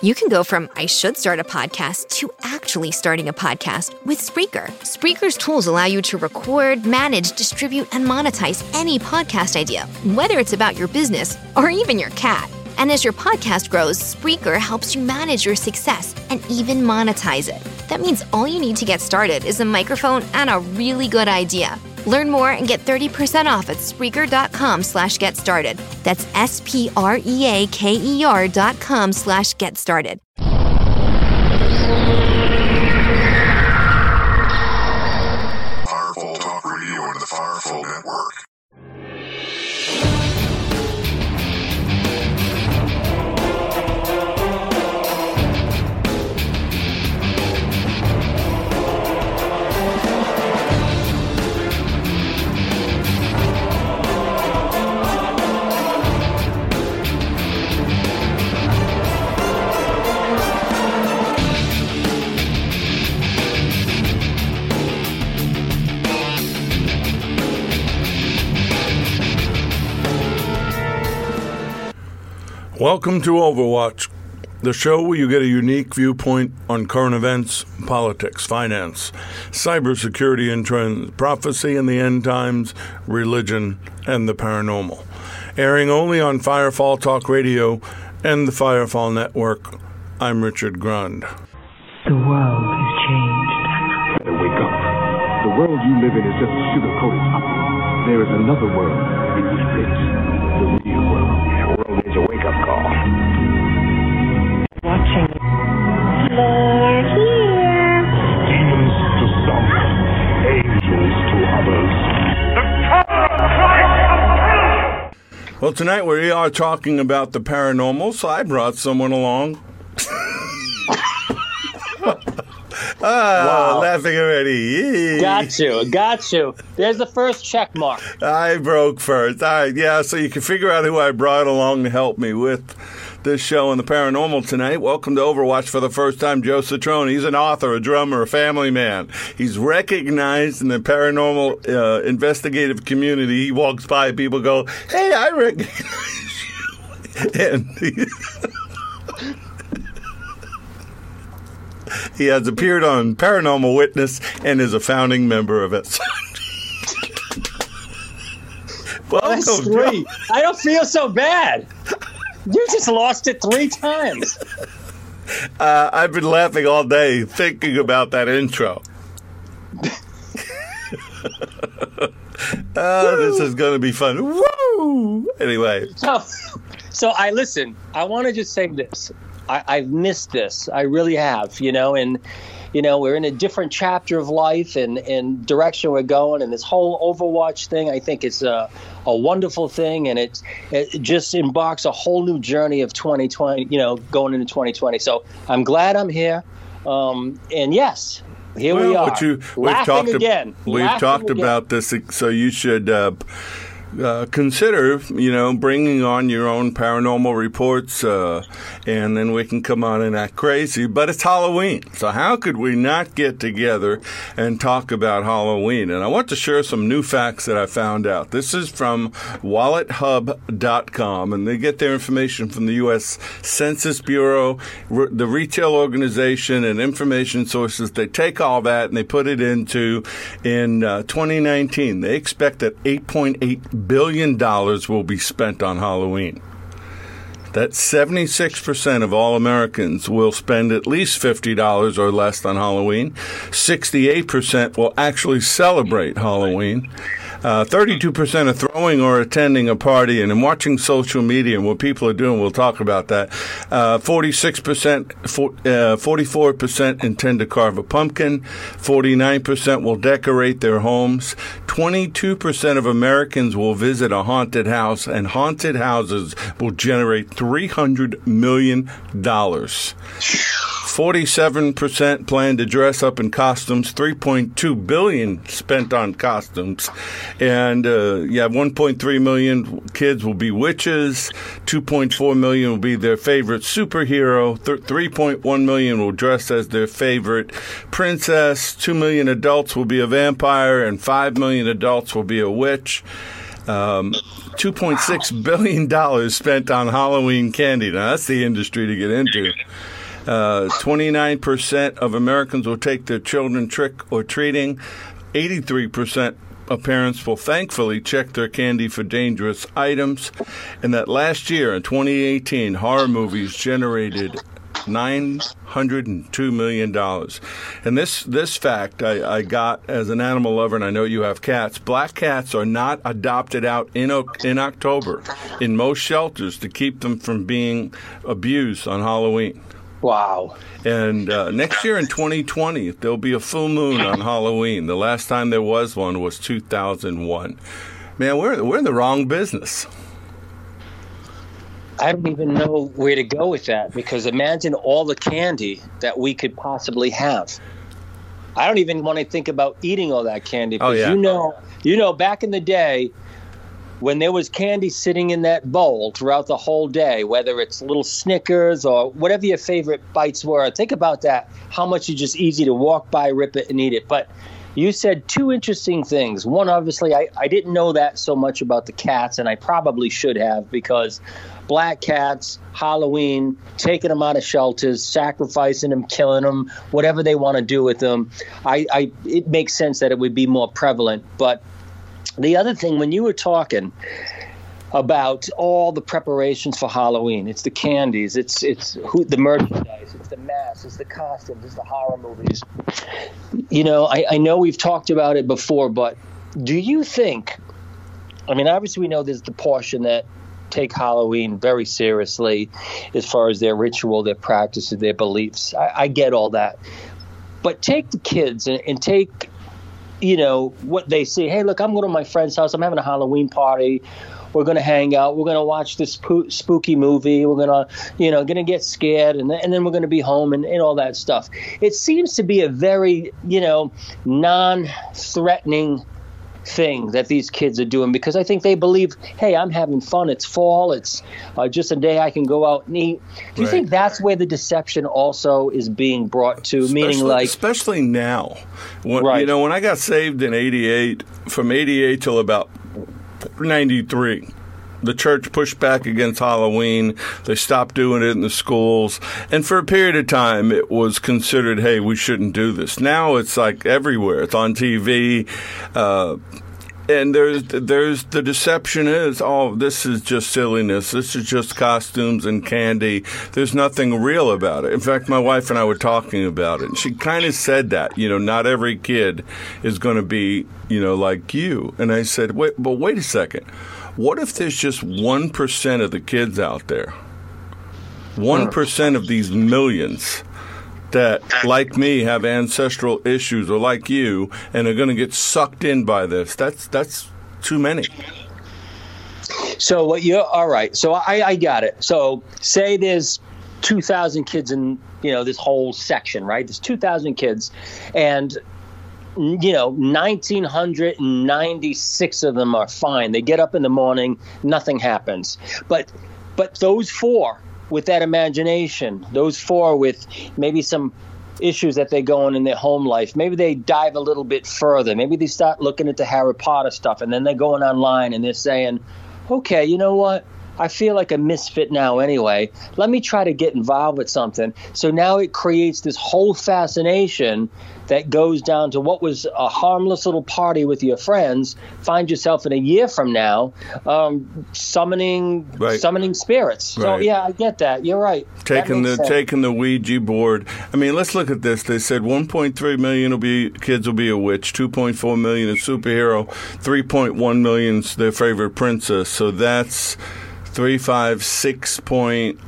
You can go from I should start a podcast to actually starting a podcast with Spreaker. Spreaker's tools allow you to record, manage, distribute, and monetize any podcast idea, whether it's about your business or even your cat. And as your podcast grows, Spreaker helps you manage your success and even monetize it. That means all you need to get started is a microphone and a really good idea. Learn more and get 30% off at Spreaker.com slash get started. That's S-P-R-E-A-K-E-R dot com slash get started. Welcome to Overwatch, the show where you get a unique viewpoint on current events, politics, finance, cybersecurity and trends, prophecy and the end times, religion, and the paranormal. Airing only on Firefall Talk Radio and the Firefall Network, I'm Richard Grund. The world has changed. Better wake up. The world you live in is just a sugar-coated puppy. There is another world beneath this. Well, tonight we are talking about the paranormal, so I brought someone along. ah, laughing already. Got you, got you. There's the first check mark. I broke first. All right, yeah, so you can figure out who I brought along to help me with this show and the paranormal tonight. Welcome to Overwatch for the first time, Joe Cetrone. He's an author, a drummer, a family man. He's recognized in the paranormal uh, investigative community. He walks by, people go, hey, I recognize you. And he, he has appeared on Paranormal Witness and is a founding member of it. Welcome, That's Joe. three. I don't feel so bad. You just lost it three times. Uh, I've been laughing all day thinking about that intro. oh, this is going to be fun. Woo! Anyway, So, so I listen. I want to just say this. I, I've missed this. I really have. You know, and you know we're in a different chapter of life and and direction we're going. And this whole Overwatch thing, I think, is a a wonderful thing, and it it just embarks a whole new journey of 2020. You know, going into 2020. So I'm glad I'm here. Um, and yes, here we are. You, we've laughing talked again. We've Laughing talked again. about this, so you should uh, uh, consider, you know, bringing on your own paranormal reports, uh, and then we can come on and act crazy. But it's Halloween, so how could we not get together and talk about Halloween? And I want to share some new facts that I found out. This is from WalletHub.com, and they get their information from the U.S. Census Bureau, re- the retail organization, and information sources. They take all that and they put it into in uh, 2019. They expect that 8.8 billion dollars will be spent on Halloween. That 76% of all Americans will spend at least $50 or less on Halloween. 68% will actually celebrate Halloween. Uh, 32% are throwing or attending a party and watching social media and what people are doing. We'll talk about that. Uh, 46%, for, uh, 44% intend to carve a pumpkin. 49% will decorate their homes. 22% of Americans will visit a haunted house, and haunted houses will generate $300 million. 47% plan to dress up in costumes, 3.2 billion spent on costumes. And uh, yeah, 1.3 million kids will be witches, 2.4 million will be their favorite superhero, 3.1 million will dress as their favorite princess, 2 million adults will be a vampire and 5 million adults will be a witch. Um, $2.6 billion spent on Halloween candy. Now, that's the industry to get into. Uh, 29% of Americans will take their children trick or treating. 83% of parents will thankfully check their candy for dangerous items. And that last year, in 2018, horror movies generated $902 million. And this, this fact I, I got as an animal lover, and I know you have cats. Black cats are not adopted out in, in October in most shelters to keep them from being abused on Halloween. Wow. And uh, next year in 2020, there'll be a full moon on Halloween. The last time there was one was 2001. Man, we're, we're in the wrong business. I don't even know where to go with that because imagine all the candy that we could possibly have. I don't even want to think about eating all that candy Oh, because yeah. you know, you know, back in the day when there was candy sitting in that bowl throughout the whole day, whether it's little Snickers or whatever your favorite bites were, think about that. How much it's just easy to walk by, rip it, and eat it. But you said two interesting things. One, obviously, I, I didn't know that so much about the cats, and I probably should have because black cats, Halloween, taking them out of shelters, sacrificing them, killing them, whatever they want to do with them. I, I it makes sense that it would be more prevalent. But the other thing, when you were talking about all the preparations for Halloween, it's the candies, it's it's who, the merchandise, it's the masks, it's the costumes, it's the horror movies. You know, I, I know we've talked about it before, but do you think? I mean, obviously, we know there's the portion that take Halloween very seriously as far as their ritual, their practices, their beliefs. I, I get all that. But take the kids and, and take, you know, what they see. Hey, look, I'm going to my friend's house. I'm having a Halloween party. We're going to hang out. We're going to watch this spoo- spooky movie. We're going to, you know, going to get scared, and then, and then we're going to be home and, and all that stuff. It seems to be a very, you know, non-threatening thing that these kids are doing because I think they believe, hey, I'm having fun. It's fall. It's uh, just a day I can go out and eat. Do you Right. think that's where the deception also is being brought to? meaning, like, especially now, when, Right. you know, when I got saved in '88, from '88 till about '93. The church pushed back against Halloween. They stopped doing it in the schools. And for a period of time, it was considered, hey, we shouldn't do this. Now it's like everywhere. It's on TV. Uh, and there's there's the deception is oh this is just silliness this is just costumes and candy there's nothing real about it in fact my wife and I were talking about it and she kind of said that you know not every kid is going to be you know like you and I said wait but wait a second what if there's just 1% of the kids out there 1% of these millions that, like me, have ancestral issues, or like you, and are going to get sucked in by this. That's that's too many. So what you all right? So I I got it. So say there's two thousand kids in you know this whole section, right? There's two thousand kids, and you know 1996 of them are fine. They get up in the morning, nothing happens. But but those four with that imagination, those four with maybe some issues that they go on in their home life. Maybe they dive a little bit further. Maybe they start looking at the Harry Potter stuff and then they're going online and they're saying, okay, you know what? I feel like a misfit now anyway. Let me try to get involved with something. So now it creates this whole fascination that goes down to what was a harmless little party with your friends. Find yourself in a year from now um, summoning Right. summoning spirits. So yeah, I get that. You're right. Taking the sense. taking the Ouija board. I mean, let's look at this. They said 1.3 million will be kids will be a witch, 2.4 million a superhero, 3.1 million's their favorite princess. So that's three, five, six point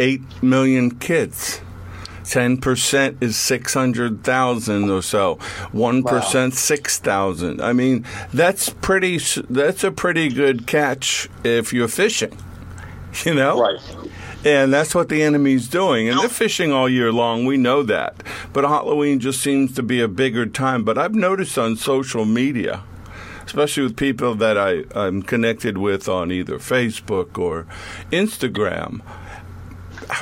eight million kids. Ten percent is six hundred thousand or so. One percent, six thousand. I mean, that's pretty. That's a pretty good catch if you're fishing. You know, Right. and that's what the enemy's doing. And they're fishing all year long. We know that. But Halloween just seems to be a bigger time. But I've noticed on social media, especially with people that I, I'm connected with on either Facebook or Instagram,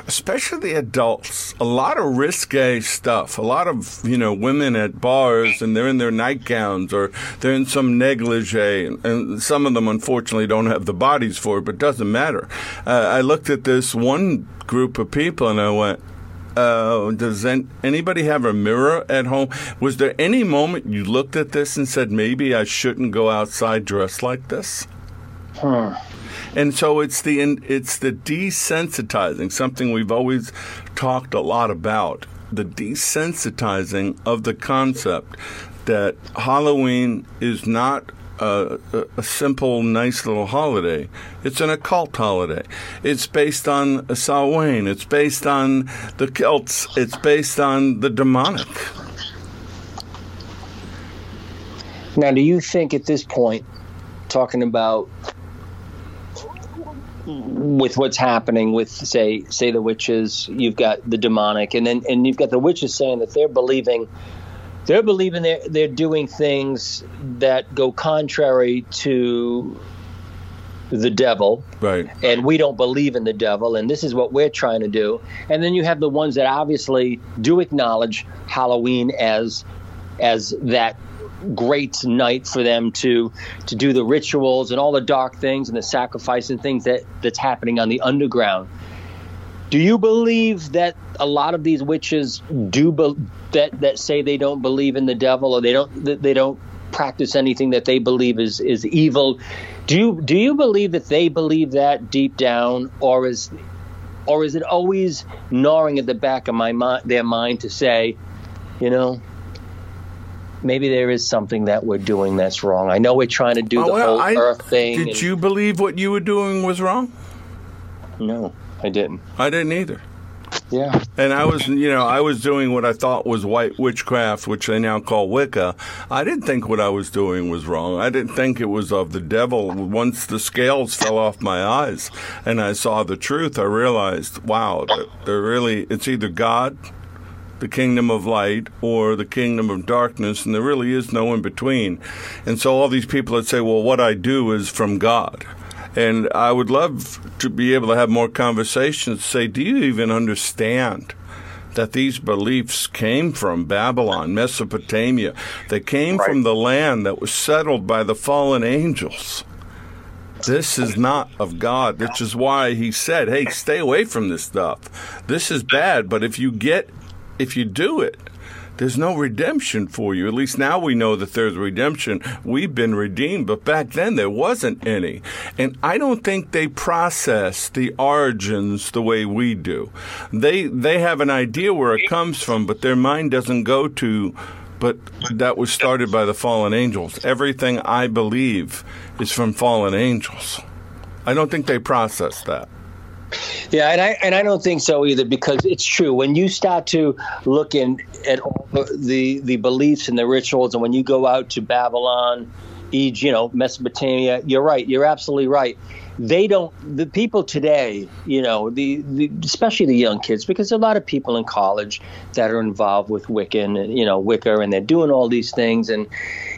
especially the adults, a lot of risque stuff. A lot of you know women at bars and they're in their nightgowns or they're in some negligee, and, some of them unfortunately don't have the bodies for it, but it doesn't matter. Uh, I looked at this one group of people and I went. Uh, does an- anybody have a mirror at home? Was there any moment you looked at this and said, maybe I shouldn't go outside dressed like this? And so it's the it's the desensitizing, something we've always talked a lot about, the desensitizing of the concept that Halloween is not a, a, simple, nice little holiday. It's an occult holiday. It's based on Samhain. It's based on the Celts. It's based on the demonic. Now, do you think at this point, talking about with what's happening with say say the witches, you've got the demonic, and then and you've got the witches saying that they're believing they're believing they're they're doing things that go contrary to the devil Right. and we don't believe in the devil and this is what we're trying to do and then you have the ones that obviously do acknowledge halloween as as that great night for them to to do the rituals and all the dark things and the sacrifice and things that that's happening on the underground do you believe that a lot of these witches do be, that that say they don't believe in the devil or they don't they don't practice anything that they believe is is evil? Do you do you believe that they believe that deep down, or is or is it always gnawing at the back of my mind, their mind to say, you know, maybe there is something that we're doing that's wrong. I know we're trying to do Oh, the well, whole I- Earth thing. Did and- you believe what you were doing was wrong? No, I didn't. I didn't either. Yeah. And I was, you know, I was doing what I thought was white witchcraft, which they now call Wicca. I didn't think what I was doing was wrong. I didn't think it was of the devil. Once the scales fell off my eyes and I saw the truth, I realized, wow, that they're really, it's either God, the kingdom of light, or the kingdom of darkness, and there really is no in between. And so all these people that say, well, what I do is from God. And I would love to be able to have more conversations. Say, do you even understand that these beliefs came from Babylon, Mesopotamia? They came from the land that was settled by the fallen angels. This is not of God, which is why he said, hey, stay away from this stuff. This is bad, but if you get, if you do it, there's no redemption for you. At least now we know that there's redemption. We've been redeemed, but back then there wasn't any. And I don't think they process the origins the way we do. They they have an idea where it comes from, but their mind doesn't go to but that was started by the fallen angels. Everything I believe is from fallen angels. I don't think they process that. Yeah, and I and I don't think so either because it's true when you start to look in at all the the beliefs and the rituals, and when you go out to Babylon, Egypt, you know, Mesopotamia, you're right. You're absolutely right. They don't. The people today, you know, the, the especially the young kids, because a lot of people in college that are involved with Wiccan, you know, Wicca, and they're doing all these things, and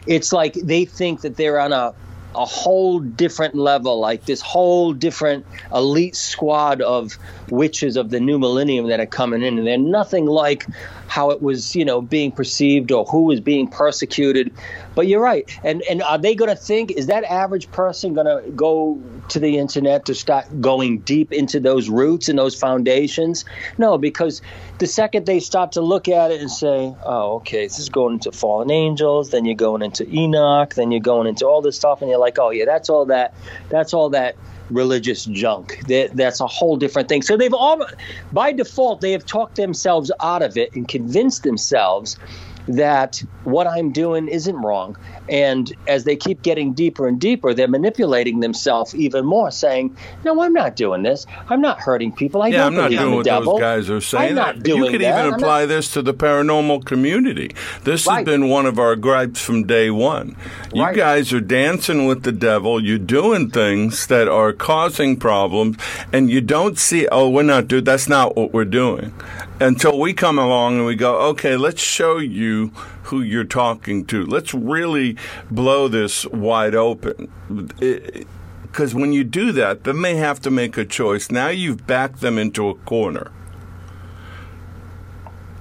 it's like they think that they're on a a whole different level, like this whole different elite squad of witches of the new millennium that are coming in, and they're nothing like how it was, you know, being perceived or who was being persecuted. But you're right, and and are they going to think? Is that average person going to go to the internet to start going deep into those roots and those foundations? No, because the second they start to look at it and say, "Oh, okay, this is going into fallen angels," then you're going into Enoch, then you're going into all this stuff, and you're like, "Oh yeah, that's all that, that's all that." religious junk that, that's a whole different thing so they've all by default they have talked themselves out of it and convinced themselves that what I'm doing isn't wrong. And as they keep getting deeper and deeper, they're manipulating themselves even more, saying, "No, I'm not doing this. I'm not hurting people. I Yeah, don't I'm not doing what devil. those guys are saying. I'm not you could that. even apply not- this to the paranormal community. This has been one of our gripes from day one. You Right. guys are dancing with the devil. You're doing things that are causing problems, and you don't see, oh, we're not doing, that's not what we're doing. Until we come along and we go, okay, let's show you who you're talking to. Let's really blow this wide open. Because when you do that, then they have to make a choice. Now you've backed them into a corner.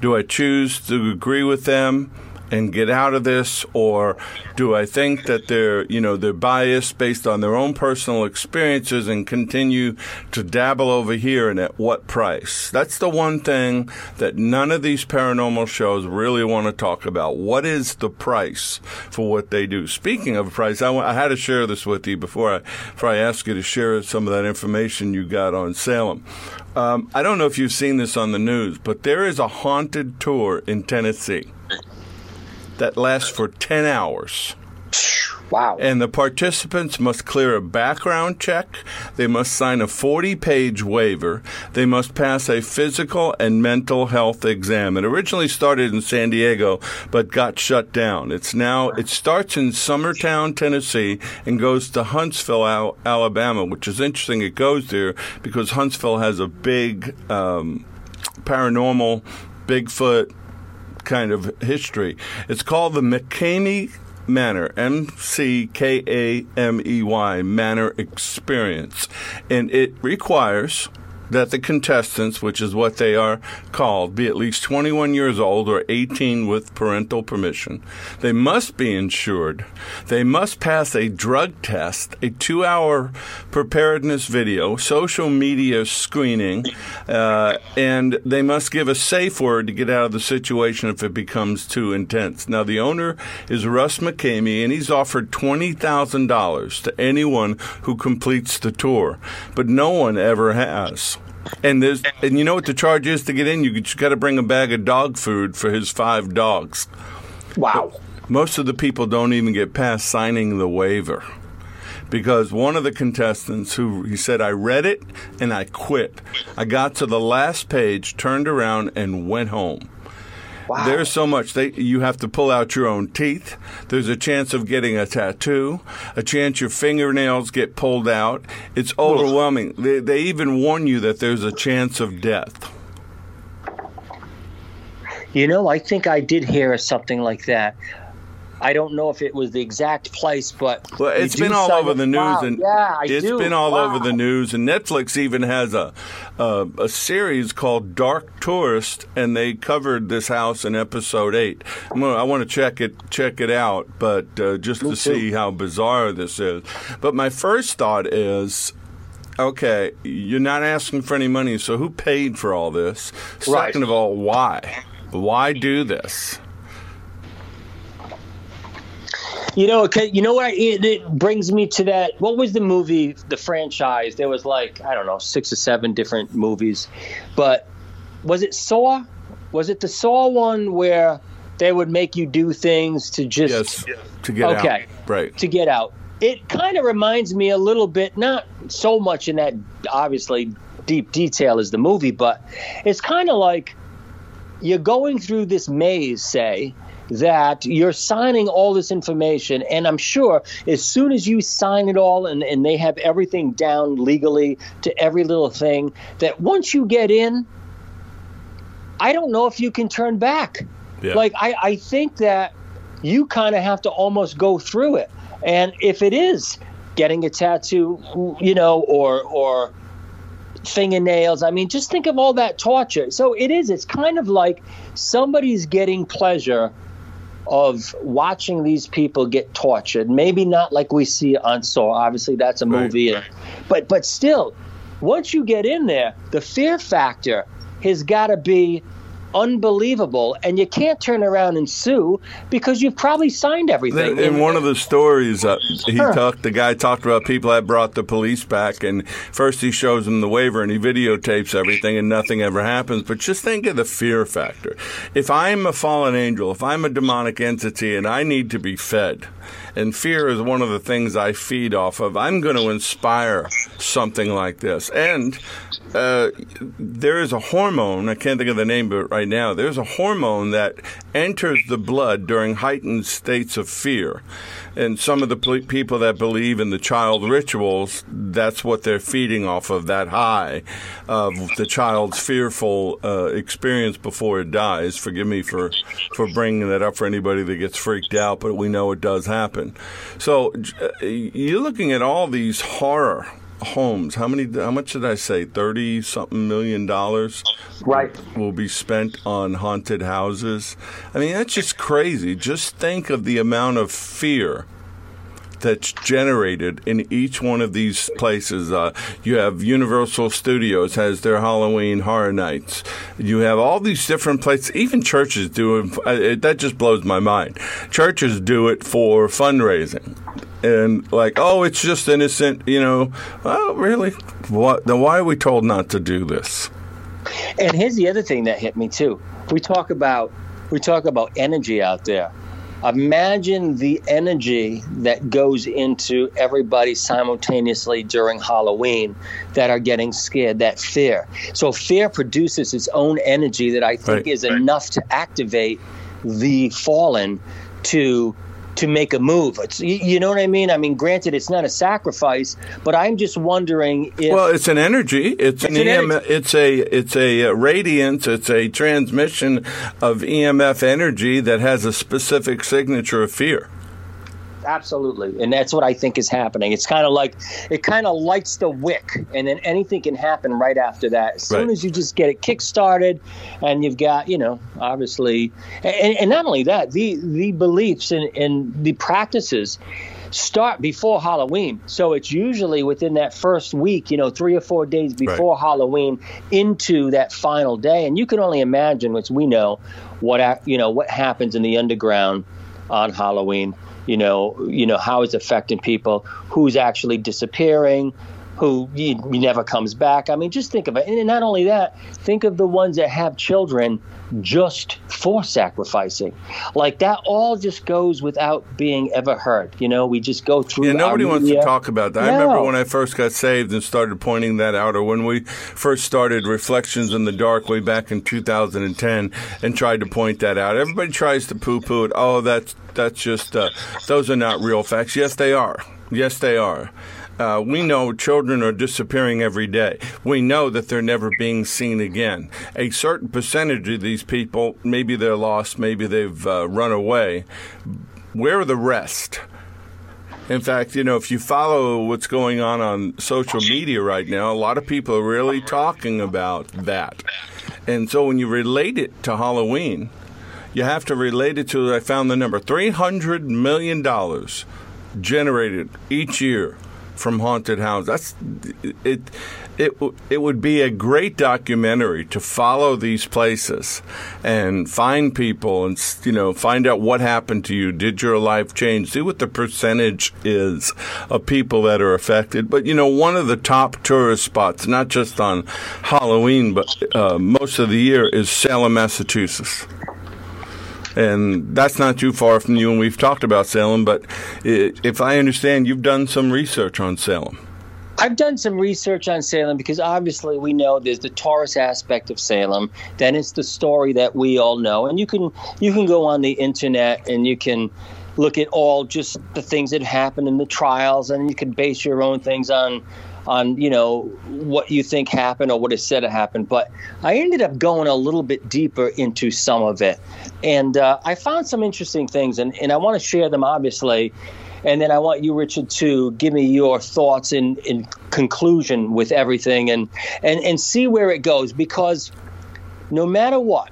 Do I choose to agree with them and get out of this, or do I think that they're, you know, they're biased based on their own personal experiences and continue to dabble over here and at what price? That's the one thing that none of these paranormal shows really want to talk about. What is the price for what they do? Speaking of price, I, had to share this with you before I, before I ask you to share some of that information you got on Salem. Um, I don't know if you've seen this on the news, but there is a haunted tour in Tennessee that lasts for 10 hours. Wow. And the participants must clear a background check. They must sign a 40 page waiver. They must pass a physical and mental health exam. It originally started in San Diego, but got shut down. It's now, it starts in Summertown, Tennessee, and goes to Huntsville, Al- Alabama, which is interesting. It goes there because Huntsville has a big um, paranormal, Bigfoot, kind of history. It's called the McKamey Manor, M C K A M E Y, Manor Experience. And it requires that the contestants, which is what they are called, be at least 21 years old or 18 with parental permission. They must be insured. They must pass a drug test, a two hour preparedness video, social media screening, uh, and they must give a safe word to get out of the situation if it becomes too intense. Now, the owner is Russ McKamey, and he's offered $20,000 to anyone who completes the tour, but no one ever has. And there's, and you know what the charge is to get in? You just got to bring a bag of dog food for his five dogs. wow. Most of the people don't even get past signing the waiver. Because one of the contestants who he said, I read it and I quit. I got to the last page, turned around, and went home. Wow. There's so much. They, you have to pull out your own teeth. There's a chance of getting a tattoo, a chance your fingernails get pulled out. It's overwhelming. They, they even warn you that there's a chance of death. You know, I think I did hear something like that. I don't know if it was the exact place, but Well, it's been all over the news, Wow, and yeah, I it's do. been all Wow. over the news. And Netflix even has a, a a series called Dark Tourist, and they covered this house in episode eight. I'm gonna, I want to check it check it out, but uh, just to see how bizarre this is. But my first thought is. Okay, you're not asking for any money, so who paid for all this? Right. Second of all, why? Why do this? You know, you know what? I, it, it brings me to that. What was the movie, the franchise? There was like I don't know, six or seven different movies, but was it Saw? Was it the Saw one where they would make you do things to just Yes, to get Okay. out. Right. to get out? It kind of reminds me a little bit, not so much in that obviously deep detail as the movie, but it's kind of like you're going through this maze, say, that you're signing all this information, and I'm sure as soon as you sign it all and, and they have everything down legally to every little thing, that once you get in, I don't know if you can turn back. Yeah. Like, I, I think that you kind of have to almost go through it. And if it is getting a tattoo, you know, or, or, fingernails. I mean, just think of all that torture. So it is. It's kind of like somebody's getting pleasure of watching these people get tortured. Maybe not like we see on Saw. Obviously, that's a Right. movie, and, but but still, once you get in there, the fear factor has got to be unbelievable, and you can't turn around and sue because you've probably signed everything. In one of the stories, uh, he Sure. talked. The guy talked about people that brought the police back, and first he shows them the waiver and he videotapes everything, and nothing ever happens. But just think of the fear factor. If I'm a fallen angel, if I'm a demonic entity, and I need to be fed, and fear is one of the things I feed off of, I'm going to inspire something like this. And uh, there is a hormone, I can't think of the name of it right now, there's a hormone that enters the blood during heightened states of fear. And some of the ple- people that believe in the child rituals, that's what they're feeding off of, that high of the child's fearful uh, experience before it dies. Forgive me for, for bringing that up for anybody that gets freaked out, but we know it does happen. Happen. So uh, you're looking at all these horror homes. How many? How much did I say? Thirty something million dollars. Right. Will be spent on haunted houses. I mean, that's just crazy. Just think of the amount of fear that's generated in each one of these places. Uh, you have Universal Studios has their Halloween Horror Nights. You have all these different places. Even churches do it. uh, it that just blows my mind. Churches do it for fundraising. And like, oh, it's just innocent, you know. Well, really? What? Then why are we told not to do this? And here's the other thing that hit me too. We talk about we talk about energy out there. Imagine the energy that goes into everybody simultaneously during Halloween that are getting scared, that fear. So fear produces its own energy that I think Right. is enough to activate the fallen to to make a move. It's, you, know what I mean? I mean, granted, it's not a sacrifice, but I'm just wondering if Well, it's an energy. It's, an, It's an EM, energy. It's a it's a radiance. It's a transmission of EMF energy that has a specific signature of fear. Absolutely, and that's what I think is happening. It's kind of like it kind of lights the wick, and then anything can happen right after that. As soon Right. as you just get it kick-started, and you've got you know obviously, and, and not only that, the the beliefs and, and the practices start before Halloween. So it's usually within that first week, you know, three or four days before Halloween into that final day. And you can only imagine, which we know, what you know what happens in the underground on Halloween. You know, you know how it's affecting people, who's actually disappearing, who he, he never comes back. I mean, just think of it. And not only that, think of the ones that have children just for sacrificing. Like that all just goes without being ever heard. You know, we just go through. Yeah, nobody wants to talk about that. I remember when I first got saved and started pointing that out, or when we first started Reflections in the Dark way back in 2010 and tried to point that out. Everybody tries to poo-poo it. Oh, that's that's just uh, those are not real facts. Yes, they are. Yes, they are. Uh, we know children are disappearing every day. We know that they're never being seen again. A certain percentage of these people, maybe they're lost, maybe they've uh, run away. Where are the rest? In fact, you know, if you follow what's going on on social media right now, a lot of people are really talking about that. And so when you relate it to Halloween, you have to relate it to, I found the number, $300 million generated each year from haunted houses. That's it. It it would be a great documentary to follow these places and find people and you know find out what happened to you. Did your life change? See what the percentage is of people that are affected. But you know, one of the top tourist spots, not just on Halloween, but uh, most of the year, is Salem, Massachusetts and that's not too far from you. And we've talked about Salem, but i- if I understand, you've done some research on Salem. I've done some research on Salem because obviously we know there's the Taurus aspect of Salem. Then it's the story that we all know, and you can you can go on the internet and you can look at all just the things that happened in the trials, and you can base your own things on on you know what you think happened or what is said to happen. But I ended up going a little bit deeper into some of it, and uh, I found some interesting things, and, and I want to share them obviously. And then I want you, Richard, to give me your thoughts in, in conclusion with everything and, and, and see where it goes because no matter what,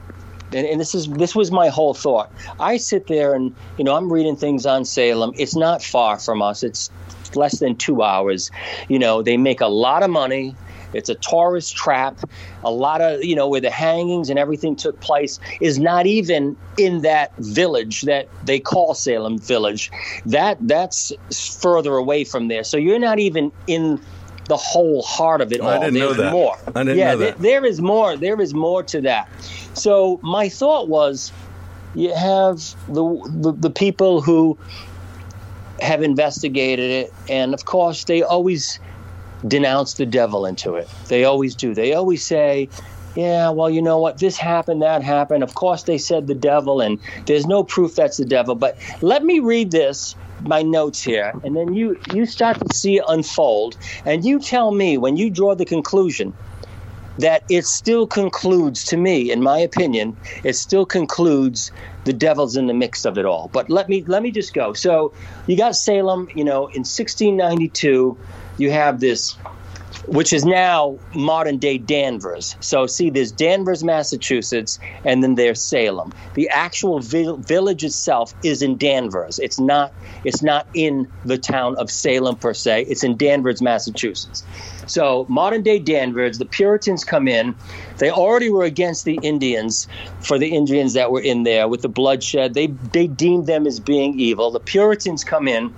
and, and this is this was my whole thought. I sit there and you know I'm reading things on Salem. It's not far from us. It's less than two hours. You know they make a lot of money. It's a tourist trap. A lot of you know where the hangings and everything took place is not even in that village that they call Salem Village. That that's further away from there. So you're not even in the whole heart of it I all. didn't know There's that. more. I didn't yeah, know there- there is more. There is more to that. So my thought was, you have the the, the people who have investigated it, and of course they always denounce the devil into it. They always do. They always say. Yeah, well, you know what? This happened, that happened. Of course, they said the devil, and there's no proof that's the devil. But let me read this, my notes here, and then you you start to see it unfold, and you tell me when you draw the conclusion that it still concludes to me in my opinion it still concludes the devil's in the mix of it all. But let me let me just go. So you got salem you know in 1692 you have this which is now modern day Danvers. So, see, there's Danvers, Massachusetts, and then there's Salem. The actual vi- village itself is in Danvers. It's not. It's not in the town of Salem per se. It's in Danvers, Massachusetts. So, modern day Danvers, the Puritans come in. They already were against the Indians for the Indians that were in there with the bloodshed. They they deemed them as being evil. The Puritans come in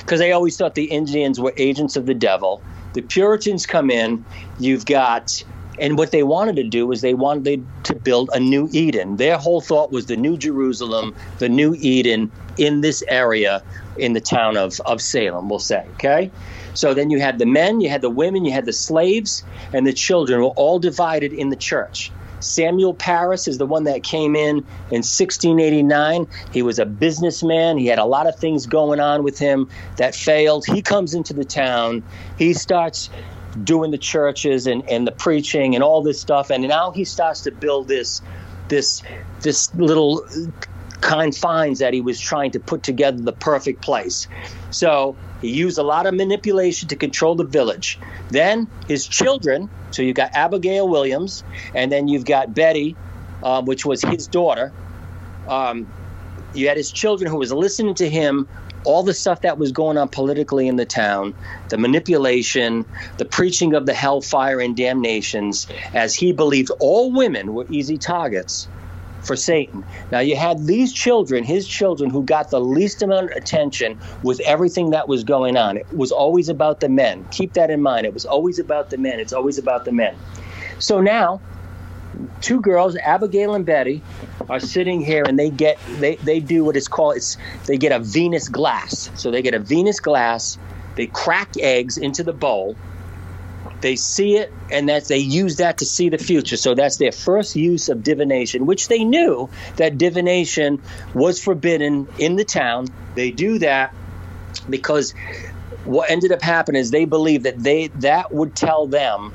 because they always thought the Indians were agents of the devil the Puritans come in. You've got, and what they wanted to do was they wanted to build a new Eden. Their whole thought was the new Jerusalem, the new Eden in this area in the town of, of Salem, we'll say. Okay? So then you had the men, you had the women, you had the slaves, and the children were all divided in the church. Samuel Parris is the one that came in in 1689. He was a businessman. He had a lot of things going on with him that failed. He comes into the town. He starts doing the churches and, and the preaching and all this stuff. And now he starts to build this this this little confines that he was trying to put together the perfect place. So he used a lot of manipulation to control the village. Then his children, so you've got Abigail Williams, and then you've got Betty, uh, which was his daughter. Um, you had his children who was listening to him all the stuff that was going on politically in the town, the manipulation, the preaching of the hellfire and damnations, as he believed all women were easy targets for Satan. Now you had these children, his children, who got the least amount of attention with everything that was going on. It was always about the men. Keep that in mind. It was always about the men. It's always about the men. So now, two girls, Abigail and Betty, are sitting here and they get they, they do what is called it's they get a Venus glass. So they get a Venus glass, they crack eggs into the bowl they see it and that they use that to see the future so that's their first use of divination which they knew that divination was forbidden in the town they do that because what ended up happening is they believed that they that would tell them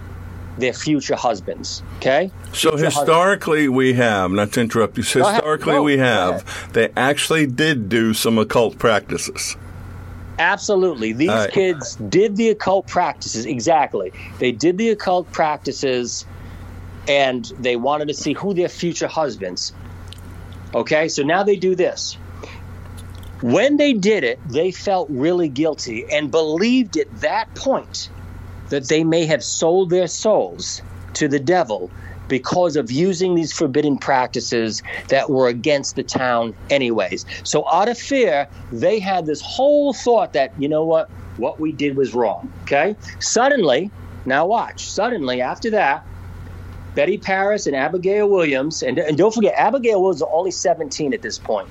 their future husbands. Okay. So future historically, husbands. we have not to interrupt you. So historically, no, we have they actually did do some occult practices. Absolutely. These right. kids did the occult practices. Exactly. They did the occult practices and they wanted to see who their future husbands. Okay, so now they do this. When they did it, they felt really guilty and believed at that point that they may have sold their souls to the devil because of using these forbidden practices that were against the town, anyways. So, out of fear, they had this whole thought that, you know what, what we did was wrong. Okay? Suddenly, now watch, suddenly after that, Betty Parris and Abigail Williams, and, and don't forget, Abigail was only 17 at this point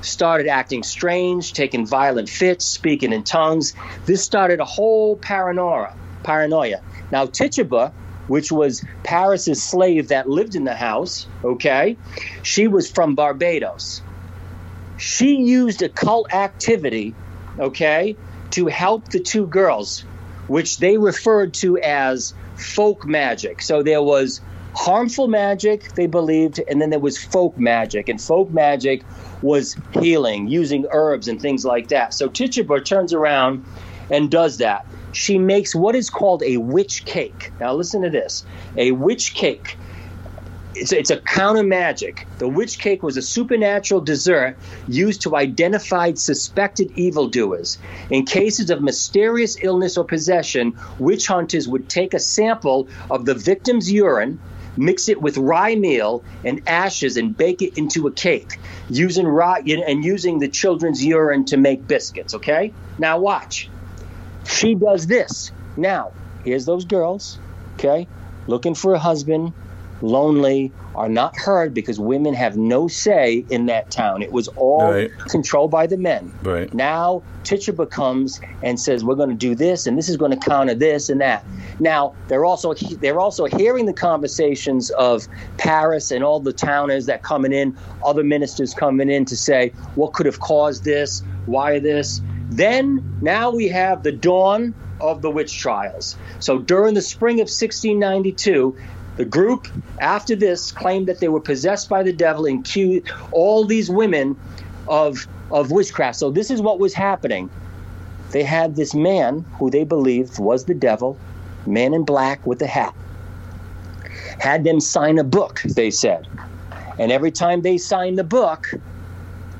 started acting strange, taking violent fits, speaking in tongues. This started a whole paranoia. Paranoia. Now Tituba which was Parris's slave that lived in the house, okay? She was from Barbados. She used occult activity, okay, to help the two girls, which they referred to as folk magic. So there was harmful magic, they believed, and then there was folk magic. And folk magic was healing, using herbs and things like that. So Tituba turns around and does that she makes what is called a witch cake. Now, listen to this a witch cake. It's, it's a counter magic. The witch cake was a supernatural dessert used to identify suspected evildoers. In cases of mysterious illness or possession, witch hunters would take a sample of the victim's urine, mix it with rye meal and ashes, and bake it into a cake, using rye and using the children's urine to make biscuits. Okay, now watch. She does this. Now, here's those girls, okay, looking for a husband, lonely, are not heard because women have no say in that town. It was all right. controlled by the men. Right. Now Tituba comes and says, "We're going to do this, and this is going to counter this and that." Now they're also they're also hearing the conversations of Parris and all the towners that coming in, other ministers coming in to say, "What could have caused this? Why this?" Then now we have the dawn of the witch trials. So during the spring of 1692, the group, after this, claimed that they were possessed by the devil and accused all these women of, of witchcraft. So this is what was happening. They had this man who they believed was the devil, man in black with a hat, had them sign a book, they said. And every time they signed the book,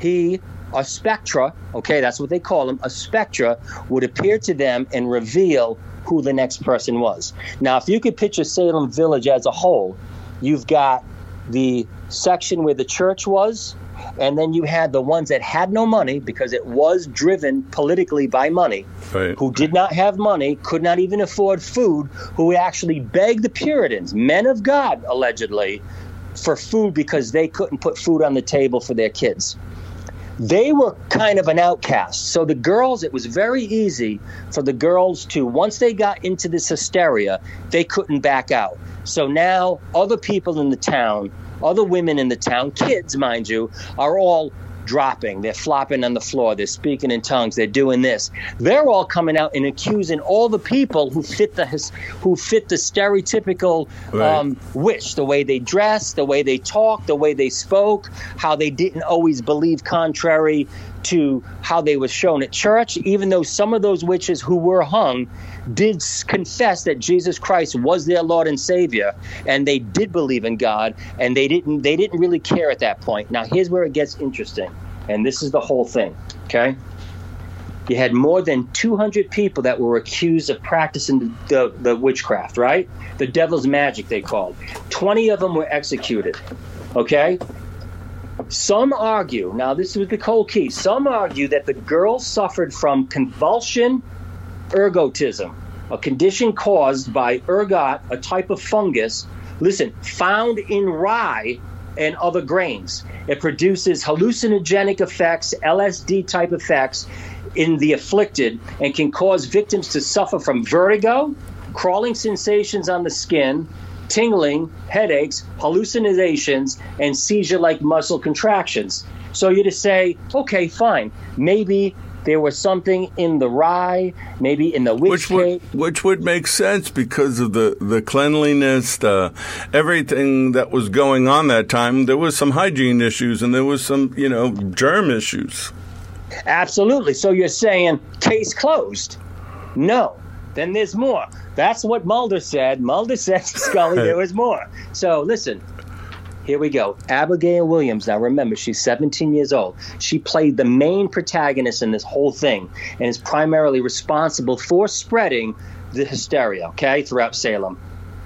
he, a spectra, okay, that's what they call them, a spectra, would appear to them and reveal who the next person was. Now, if you could picture Salem Village as a whole, you've got the section where the church was, and then you had the ones that had no money because it was driven politically by money, Right. who did not have money, could not even afford food, who actually begged the Puritans, men of God, allegedly, for food because they couldn't put food on the table for their kids they were kind of an outcast. So the girls, it was very easy for the girls to, once they got into this hysteria, they couldn't back out. So now other people in the town, other women in the town, kids, mind you, are all dropping. They're flopping on the floor. They're speaking in tongues. They're doing this. They're all coming out and accusing all the people who fit the who fit the stereotypical Right. um, witch. The way they dressed, the way they talked, the way they spoke, how they didn't always believe contrary to how they were shown at church. Even though some of those witches who were hung did confess that Jesus Christ was their Lord and Savior, and they did believe in God, and they didn't they didn't really care at that point. Now here's where it gets interesting, and this is the whole thing. Okay. You had more than 200 people that were accused of practicing the, the, the witchcraft, right? The devil's magic, they called. 20 of them were executed. Okay? Some argue, now this was the cold key, some argue that the girl suffered from convulsive ergotism, a condition caused by ergot, a type of fungus, listen, found in rye and other grains. It produces hallucinogenic effects, LSD type effects in the afflicted, and can cause victims to suffer from vertigo, crawling sensations on the skin, tingling, headaches, hallucinations, and seizure like muscle contractions. So you just say, okay, fine, maybe there was something in the rye, maybe in the which would which would make sense because of the the cleanliness, the everything that was going on that time. There was some hygiene issues and there was some you know germ issues. Absolutely. So you're saying case closed? No. Then there's more. That's what Mulder said. Mulder said Scully there was more. So listen. Here we go. Abigail Williams. Now remember, she's 17 years old. She played the main protagonist in this whole thing and is primarily responsible for spreading the hysteria, okay, throughout Salem.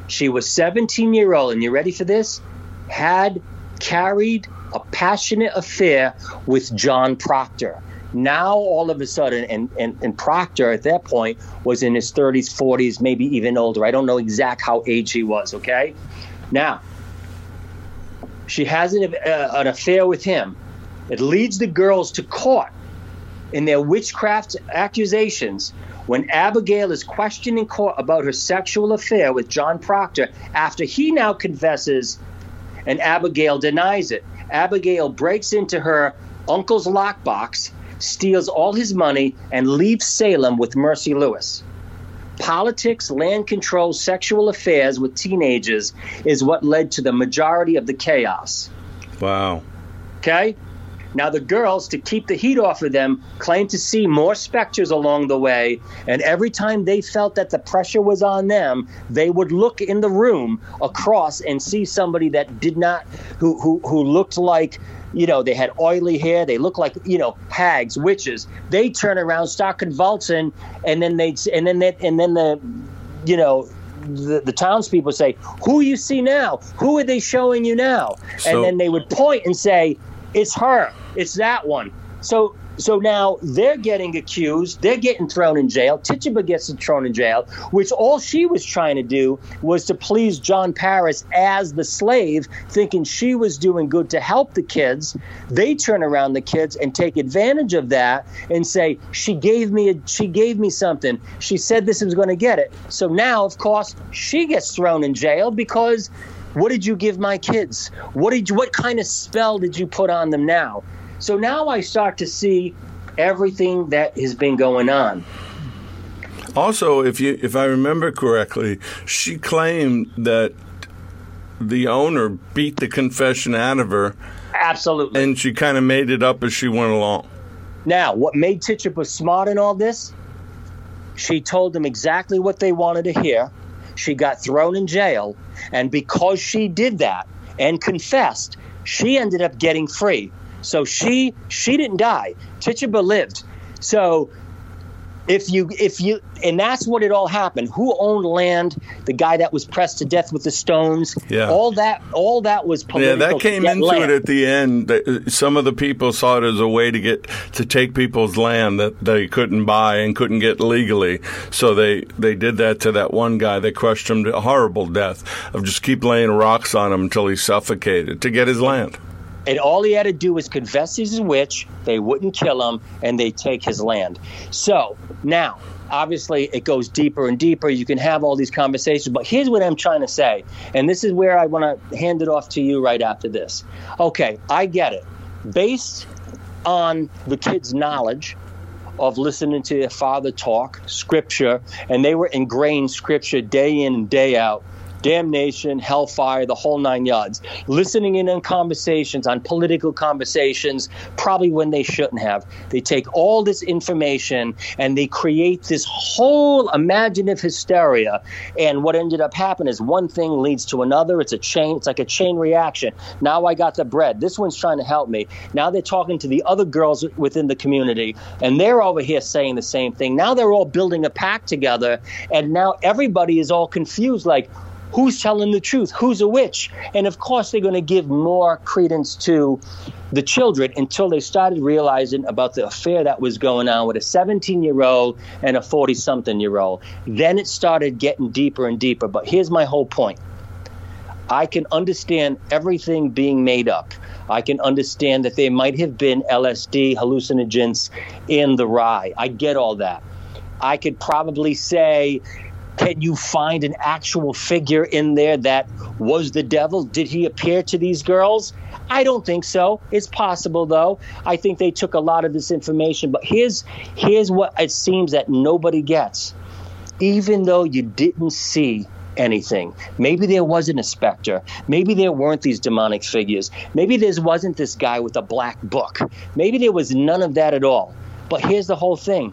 She was 17 year old, and you ready for this? Had carried a passionate affair with John Proctor. Now, all of a sudden, and, and, and Proctor at that point was in his 30s, 40s, maybe even older. I don't know exact how age he was, okay? Now, she has an, uh, an affair with him. It leads the girls to court in their witchcraft accusations when Abigail is questioned in court about her sexual affair with John Proctor after he now confesses and Abigail denies it. Abigail breaks into her uncle's lockbox, steals all his money, and leaves Salem with Mercy Lewis. Politics, land control, sexual affairs with teenagers is what led to the majority of the chaos. Wow. Okay? Now, the girls, to keep the heat off of them, claimed to see more specters along the way. And every time they felt that the pressure was on them, they would look in the room across and see somebody that did not, who, who, who looked like, you know, they had oily hair. They looked like, you know, hags, witches. They turn around, start convulsing, and then they, and then they, and then the, you know, the, the townspeople say, "Who you see now? Who are they showing you now?" So- and then they would point and say, "It's her. It's that one." So so now they're getting accused. They're getting thrown in jail. Tituba gets thrown in jail, which all she was trying to do was to please John Parris as the slave, thinking she was doing good to help the kids. They turn around the kids and take advantage of that and say she gave me a, she gave me something. She said this was going to get it. So now, of course, she gets thrown in jail because what did you give my kids? What did you, what kind of spell did you put on them now? So now I start to see everything that has been going on. Also, if you if I remember correctly, she claimed that the owner beat the confession out of her, Absolutely. and she kind of made it up as she went along. Now, what made Tituba smart in all this? She told them exactly what they wanted to hear. She got thrown in jail, and because she did that and confessed, she ended up getting free. So she she didn't die. Tituba lived. So if you if you and that's what it all happened. Who owned land? The guy that was pressed to death with the stones. Yeah. All that all that was political. Yeah, that came into land. it at the end. Uh, Some of the people saw it as a way to get to take people's land that they couldn't buy and couldn't get legally. So they they did that to that one guy. They crushed him to a horrible death of just keep laying rocks on him until he suffocated to get his land. And all he had to do was confess he's a witch. They wouldn't kill him, and they take his land. So now, obviously, it goes deeper and deeper. You can have all these conversations, but here's what I'm trying to say, and this is where I want to hand it off to you right after this. Okay, I get it. Based on the kid's knowledge of listening to their father talk scripture, and they were ingrained scripture day in and day out. Damnation, hellfire, the whole nine yards. Listening in on conversations, on political conversations, probably when they shouldn't have. They take all this information and they create this whole imaginative hysteria. And what ended up happening is one thing leads to another. It's a chain, it's like a chain reaction. Now I got the bread. This one's trying to help me. Now they're talking to the other girls within the community, and they're over here saying the same thing. Now they're all building a pack together, and now everybody is all confused like, who's telling the truth? Who's a witch? And of course, they're going to give more credence to the children until they started realizing about the affair that was going on with a 17 year old and a 40 something year old. Then it started getting deeper and deeper. But here's my whole point I can understand everything being made up. I can understand that there might have been LSD hallucinogens in the rye. I get all that. I could probably say, can you find an actual figure in there that was the devil? Did he appear to these girls? I don't think so. It's possible though. I think they took a lot of this information, but here's here's what it seems that nobody gets. Even though you didn't see anything. Maybe there wasn't a specter. Maybe there weren't these demonic figures. Maybe there wasn't this guy with a black book. Maybe there was none of that at all. But here's the whole thing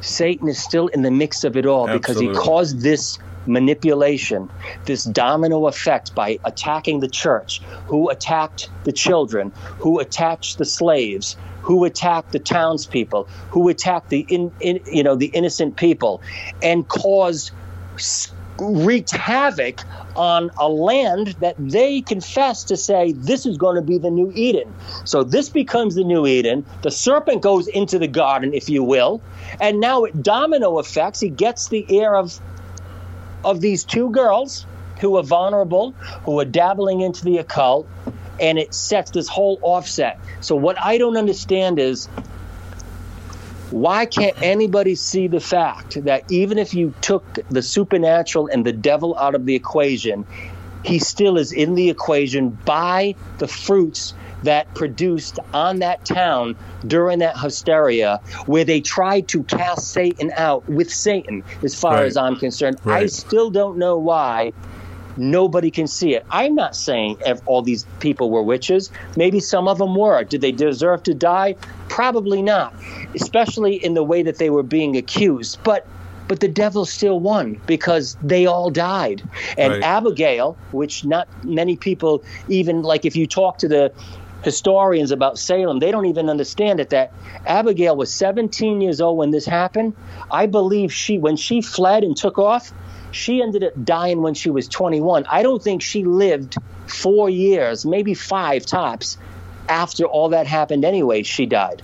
Satan is still in the mix of it all because he caused this manipulation, this domino effect by attacking the church, who attacked the children, who attacked the slaves, who attacked the townspeople, who attacked the in, in, you know the innocent people, and caused wreaked havoc on a land that they confess to say this is going to be the new Eden. So this becomes the new Eden. The serpent goes into the garden, if you will, and now it domino effects. He gets the ear of of these two girls who are vulnerable, who are dabbling into the occult, and it sets this whole offset. So what I don't understand is why can't anybody see the fact that even if you took the supernatural and the devil out of the equation, he still is in the equation by the fruits that produced on that town during that hysteria where they tried to cast Satan out with Satan, as far Right. as I'm concerned. I still don't know why nobody can see it. I'm not saying ev- all these people were witches. Maybe some of them were. Did they deserve to die? Probably not, especially in the way that they were being accused. But but the devil still won because they all died. And Right. Abigail, which not many people even like if you talk to the historians about Salem, they don't even understand it that Abigail was 17 years old when this happened. I believe she when she fled and took off, she ended up dying when she was 21. I don't think she lived 4 years, maybe 5 tops after all that happened anyway, she died.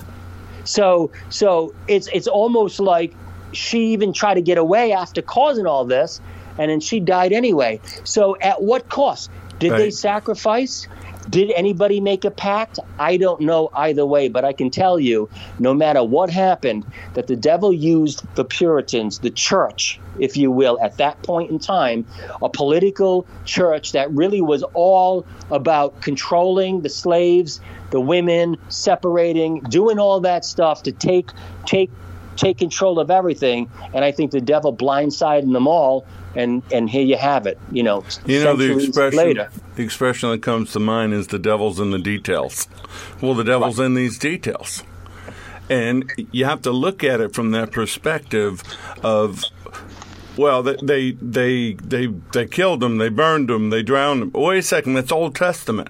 So so it's it's almost like she even tried to get away after causing all this, and then she died anyway. So at what cost? Did they sacrifice? Did anybody make a pact? I don't know either way, but I can tell you, no matter what happened, that the devil used the Puritans, the church, if you will, at that point in time, a political church that really was all about controlling the slaves, the women, separating, doing all that stuff to take take take control of everything. And I think the devil blindsided them all. And, and here you have it, you know, You know the expression. later. The expression that comes to mind is the devil's in the details. Well, the devil's in these details, and you have to look at it from that perspective of. Well, they they they they, they killed them. they burned them. they drowned them. Wait a second, that's Old Testament.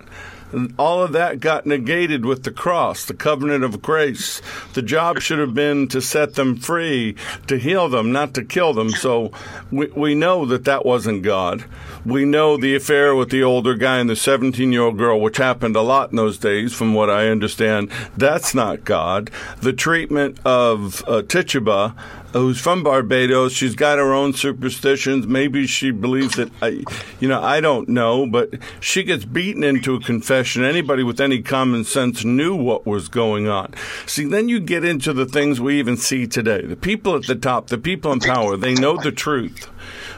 All of that got negated with the cross, the covenant of grace. The job should have been to set them free, to heal them, not to kill them. So we, we know that that wasn't God. We know the affair with the older guy and the 17 year old girl, which happened a lot in those days, from what I understand. That's not God. The treatment of uh, Tituba, who's from Barbados. She's got her own superstitions. Maybe she believes that, I, you know, I don't know, but she gets beaten into a confession. Anybody with any common sense knew what was going on. See, then you get into the things we even see today. The people at the top, the people in power, they know the truth.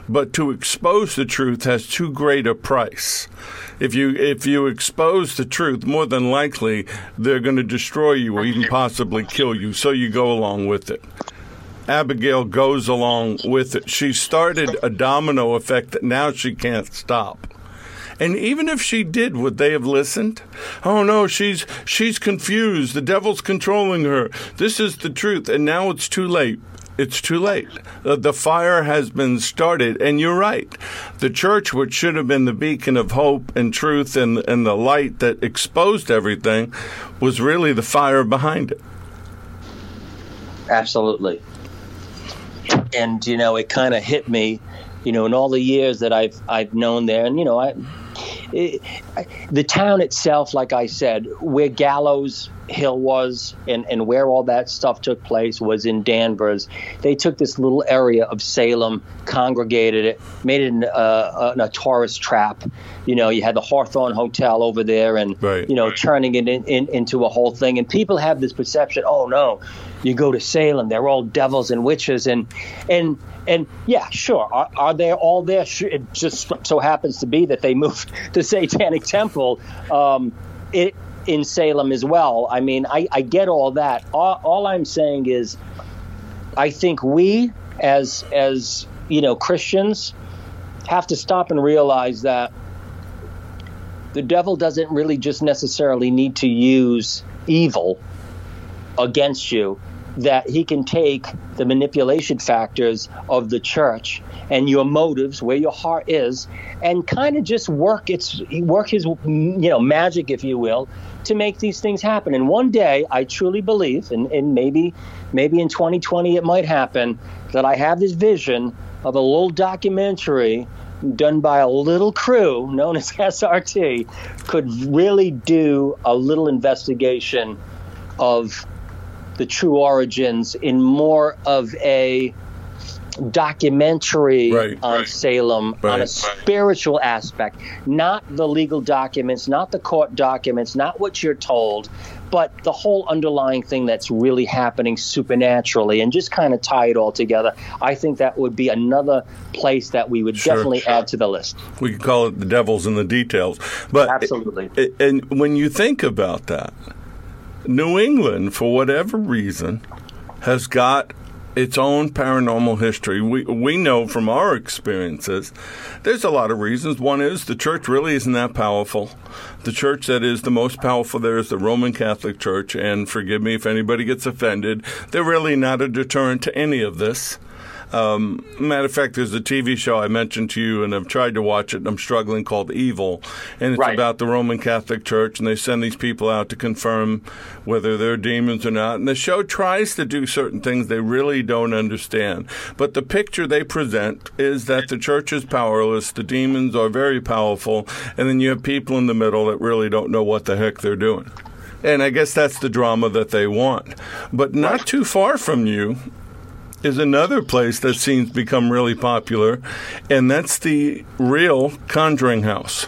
But to expose the truth has too great a price. If you if you expose the truth, more than likely they're going to destroy you or even possibly kill you. So you go along with it. Abigail goes along with it. She started a domino effect that now she can't stop. And even if she did, would they have listened? Oh no, she's she's confused. The devil's controlling her. This is the truth, and now it's too late. It's too late. The, fire has been started, and you're right. The church, which should have been the beacon of hope and truth and and the light that exposed everything, was really the fire behind it. Absolutely. And you know, it kind of hit me, you know, in all the years that I've I've known there, and you know, I, it, the town itself, like I said, where Gallows Hill was, and and where all that stuff took place was in Danvers. They took this little area of Salem, congregated it, made it an, uh, a, a tourist trap. You know, you had the Hawthorne Hotel over there, and Right. you know, turning it in, in, into a whole thing. And people have this perception, oh no, you go to Salem, they're all devils and witches, and and and yeah, sure, are, are they all there? It just so happens to be that they moved Satanic Temple. Um, it in Salem as well. I mean, I, I get all that. All, all I'm saying is, I think we as as you know Christians have to stop and realize that the devil doesn't really just necessarily need to use evil against you that he can take the manipulation factors of the church and your motives where your heart is and kind of just work its work his you know magic if you will to make these things happen. And one day i truly believe and, and maybe maybe in 2020 it might happen that i have this vision of a little documentary done by a little crew known as SRT could really do a little investigation of the true origins in more of a documentary Right, on right. Salem on a spiritual aspect, not the legal documents, not the court documents, not what you're told, but the whole underlying thing that's really happening supernaturally and just kind of tie it all together. I think that would be another place that we would Sure, definitely sure. add to the list. We could call it the devil's in the details. But Absolutely. it- and when you think about that, New England, for whatever reason, has got its own paranormal history. We we know from our experiences. There's a lot of reasons. One is the church really isn't that powerful. The church that is the most powerful there is the Roman Catholic Church, and forgive me if anybody gets offended. They're really not a deterrent to any of this. Um, matter of fact, there's a TV show I mentioned to you, and I've tried to watch it, and I'm struggling, called Evil. And it's Right. about the Roman Catholic Church, and they send these people out to confirm whether they're demons or not. And the show tries to do certain things they really don't understand. But the picture they present is that the church is powerless, the demons are very powerful, and then you have people in the middle that really don't know what the heck they're doing. And I guess that's the drama that they want. But not too far from you is another place that seems to become really popular, and that's the real Conjuring House.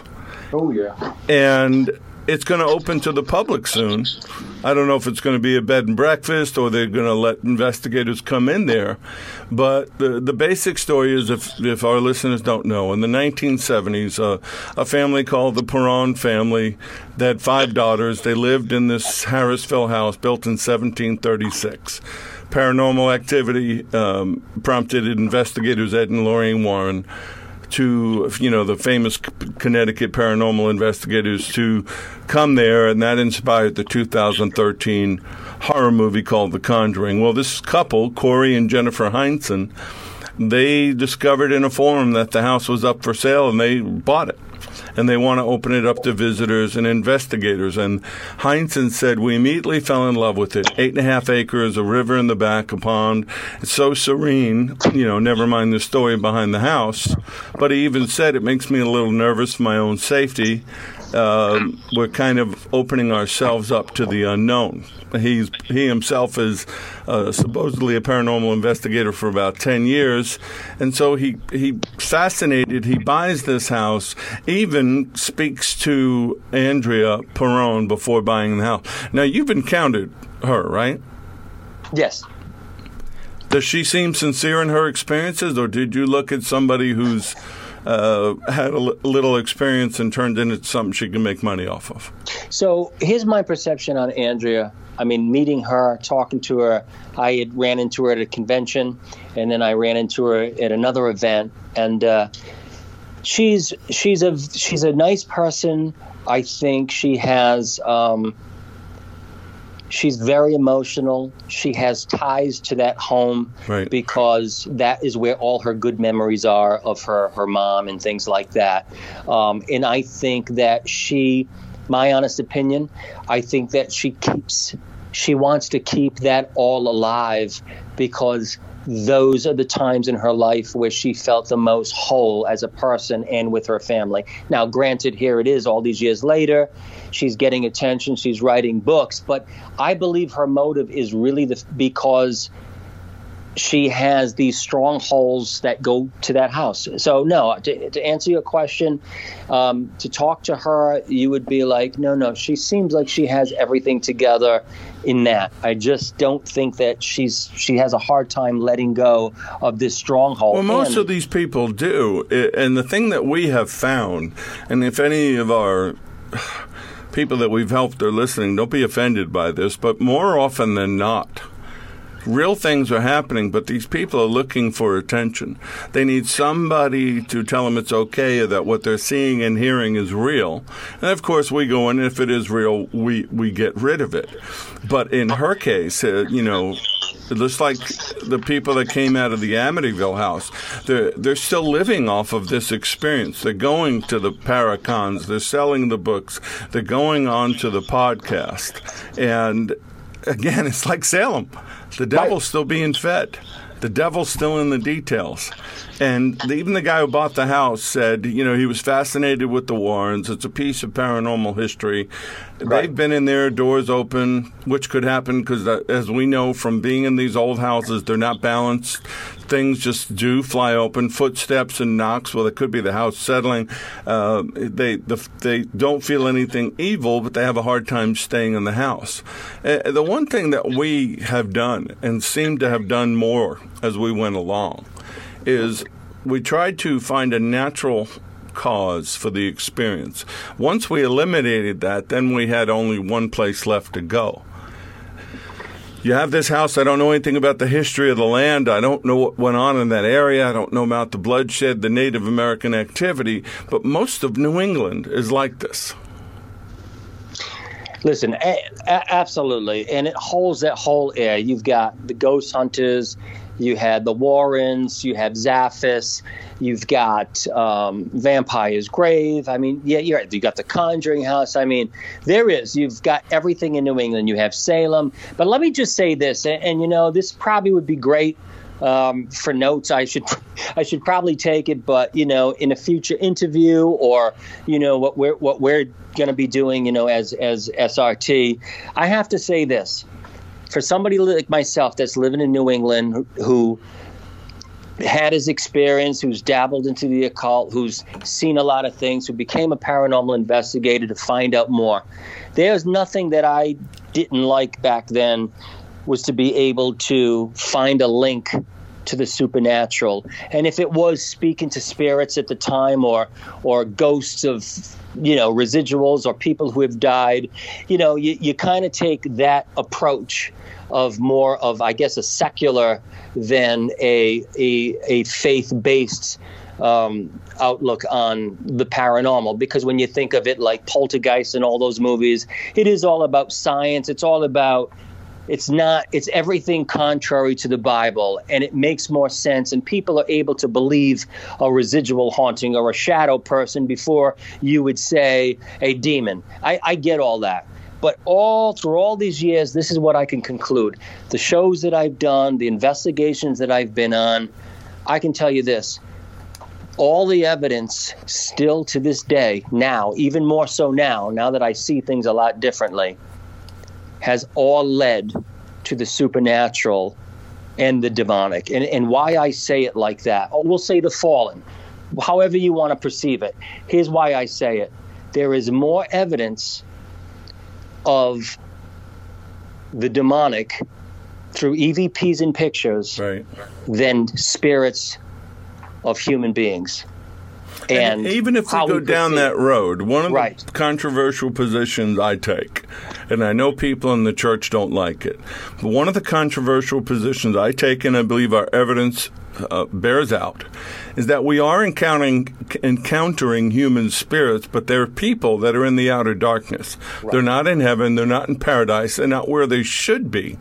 Oh yeah. And it's going to open to the public soon. I don't know if it's going to be a bed and breakfast or they're going to let investigators come in there. But the the basic story is, if if our listeners don't know, in the 1970s, uh, a family called the Perron family, they had five daughters. They lived in this Harrisville house built in 1736. Paranormal activity um, prompted investigators Ed and Lorraine Warren to, you know, the famous Connecticut paranormal investigators to come there, and that inspired the 2013 horror movie called The Conjuring. Well, this couple, Corey and Jennifer Heinzen, they discovered in a forum that the house was up for sale and they bought it and they want to open it up to visitors and investigators. And Heinzen said, We immediately fell in love with it. Eight and a half acres, a river in the back, a pond. It's so serene, you know, never mind the story behind the house. But he even said, It makes me a little nervous for my own safety. Um, we're kind of opening ourselves up to the unknown. He's he himself is uh, supposedly a paranormal investigator for about ten years, and so he he fascinated. He buys this house, even speaks to Andrea Perron before buying the house. Now you've encountered her, right? Yes. Does she seem sincere in her experiences, or did you look at somebody who's uh, had a l- little experience and turned into something she can make money off of? So here's my perception on Andrea. I mean, meeting her, talking to her, I had ran into her at a convention, and then I ran into her at another event, and uh, she's she's a she's a nice person. I think she has. Um, she's very emotional. She has ties to that home Right. because that is where all her good memories are of her her mom and things like that. Um, and I think that she, my honest opinion, I think that she keeps she wants to keep that all alive because those are the times in her life where she felt the most whole as a person and with her family. Now, granted, here it is all these years later. She's getting attention, she's writing books, but I believe her motive is really the, because she has these strongholds that go to that house. So, no, to, to answer your question, um, to talk to her, you would be like, no, no, she seems like she has everything together in that. I just don't think that she's she has a hard time letting go of this stronghold. Well, most And- of these people do. And the thing that we have found, and if any of our people that we've helped are listening, don't be offended by this, but more often than not, real things are happening, but these people are looking for attention. They need somebody to tell them it's okay, that what they're seeing and hearing is real. And of course, we go in, and if it is real, we, we get rid of it. But in her case, uh, you know, just like the people that came out of the Amityville house, they're, they're still living off of this experience. They're going to the Paracons, they're selling the books, they're going on to the podcast. And again, it's like Salem. The devil's still being fed. The devil's still in the details. And the, even the guy who bought the house said, you know, he was fascinated with the Warrens. It's a piece of paranormal history. They've been in there, doors open, which could happen because, uh, as we know from being in these old houses, they're not balanced. Things just do fly open. Footsteps and knocks. Well, it could be the house settling. Uh, they the, they don't feel anything evil, but they have a hard time staying in the house. Uh, the one thing that we have done and seem to have done more as we went along is we tried to find a natural cause for the experience. Once we eliminated that, then we had only one place left to go. You have this house. I don't know anything about the history of the land. I don't know what went on in that area. I don't know about the bloodshed, the Native American activity. But most of New England is like this. Listen, a- a- absolutely, and it holds that whole air. You've got the ghost hunters, you had the Warrens, you have Zaphis, you've got um, Vampire's Grave. I mean, yeah, you're right. You got the Conjuring House. I mean, there is. You've got everything in New England. You have Salem. But let me just say this, and, and you know, this probably would be great um, for notes. I should I should probably take it, but you know, in a future interview or you know what we're what we're going to be doing, you know, as as SRT, I have to say this for somebody like myself that's living in New England who- had his experience, who's dabbled into the occult, who's seen a lot of things, who became a paranormal investigator to find out more. There's nothing that I didn't like back then was to be able to find a link to the supernatural. And if it was speaking to spirits at the time or or ghosts of you know residuals or people who have died, you know, you, you kind of take that approach of more of I guess a secular than a a, a faith based um, outlook on the paranormal because when you think of it like poltergeist and all those movies it is all about science it's all about it's not it's everything contrary to the bible and it makes more sense and people are able to believe a residual haunting or a shadow person before you would say a demon. I, I get all that. But all through all these years this is what i can conclude. The shows that i've done the investigations that i've been on i can tell you this. All the evidence still to this day now even more so now now that i see things a lot differently has all led to the supernatural and the demonic. And, and why I say it like that, or we'll say the fallen, however you want to perceive it. Here's why I say it there is more evidence of the demonic through EVPs and pictures Right. than spirits of human beings. And, even if we go down perceive- that road, one of Right. the controversial positions I take, and I know people in the church don't like it, but one of the controversial positions I take, and I believe our evidence uh, bears out, is that we are encountering encountering human spirits, but they're people that are in the outer darkness. They're not in heaven. They're not in paradise. They're not where they should be,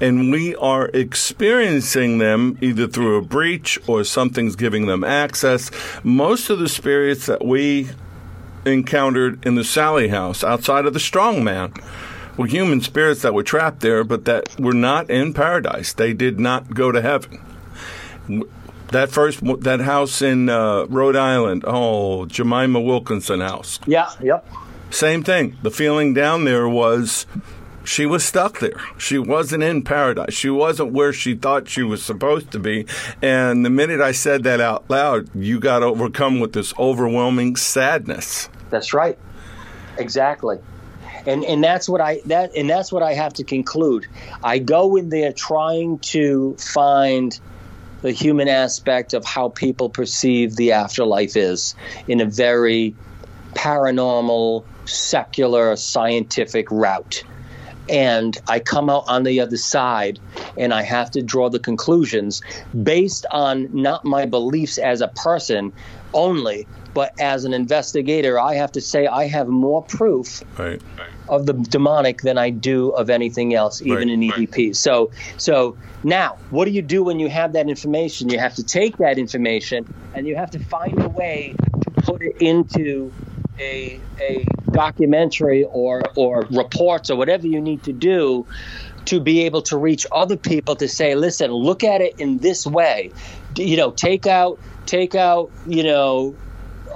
and we are experiencing them either through a breach or something's giving them access. Most of the spirits that we encountered in the Sally house outside of the strong man were human spirits that were trapped there, but that were not in paradise. They did not go to heaven. That first, that house in uh, Rhode Island, oh, Jemima Wilkinson house. Yeah, yep. Same thing. The feeling down there was she was stuck there. She wasn't in paradise. She wasn't where she thought she was supposed to be. And the minute I said that out loud, you got overcome with this overwhelming sadness. That's right. Exactly. And and that's what I that and that's what I have to conclude. I go in there trying to find the human aspect of how people perceive the afterlife is in a very paranormal, secular, scientific route. And I come out on the other side and I have to draw the conclusions based on not my beliefs as a person only, but as an investigator, I have to say I have more proof Right. of the demonic than I do of anything else, even Right. in EVP. So, so now, what do you do when you have that information? You have to take that information and you have to find a way to put it into a a documentary or or reports or whatever you need to do to be able to reach other people to say, listen, look at it in this way. You know, take out take out, you know,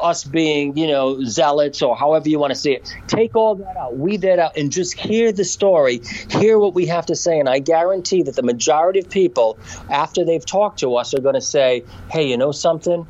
us being, you know, zealots or however you want to see it. Take all that out, weed that out, and just hear the story, hear what we have to say. And I guarantee that the majority of people, after they've talked to us, are going to say, hey, you know something?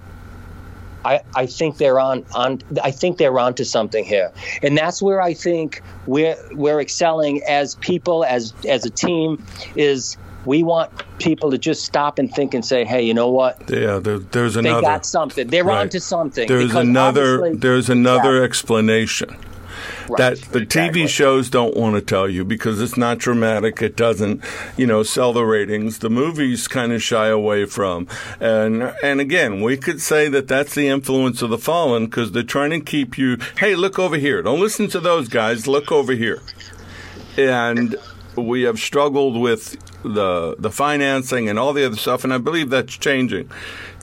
I, I think they're on, on I think they're onto something here. And that's where I think we're we're excelling as people, as as a team, is we want people to just stop and think and say, hey, you know what? Yeah, there, there's They another. got something. They're Right. onto something. There's another. There's another Yeah. explanation. Right. that the Exactly. TV shows don't want to tell you because it's not dramatic. It doesn't, you know, sell the ratings. The movies kind of shy away from, and and again, we could say that that's the influence of the fallen because they're trying to keep you. Hey, look over here. Don't listen to those guys. Look over here. And we have struggled with the the financing and all the other stuff, and I believe that's changing.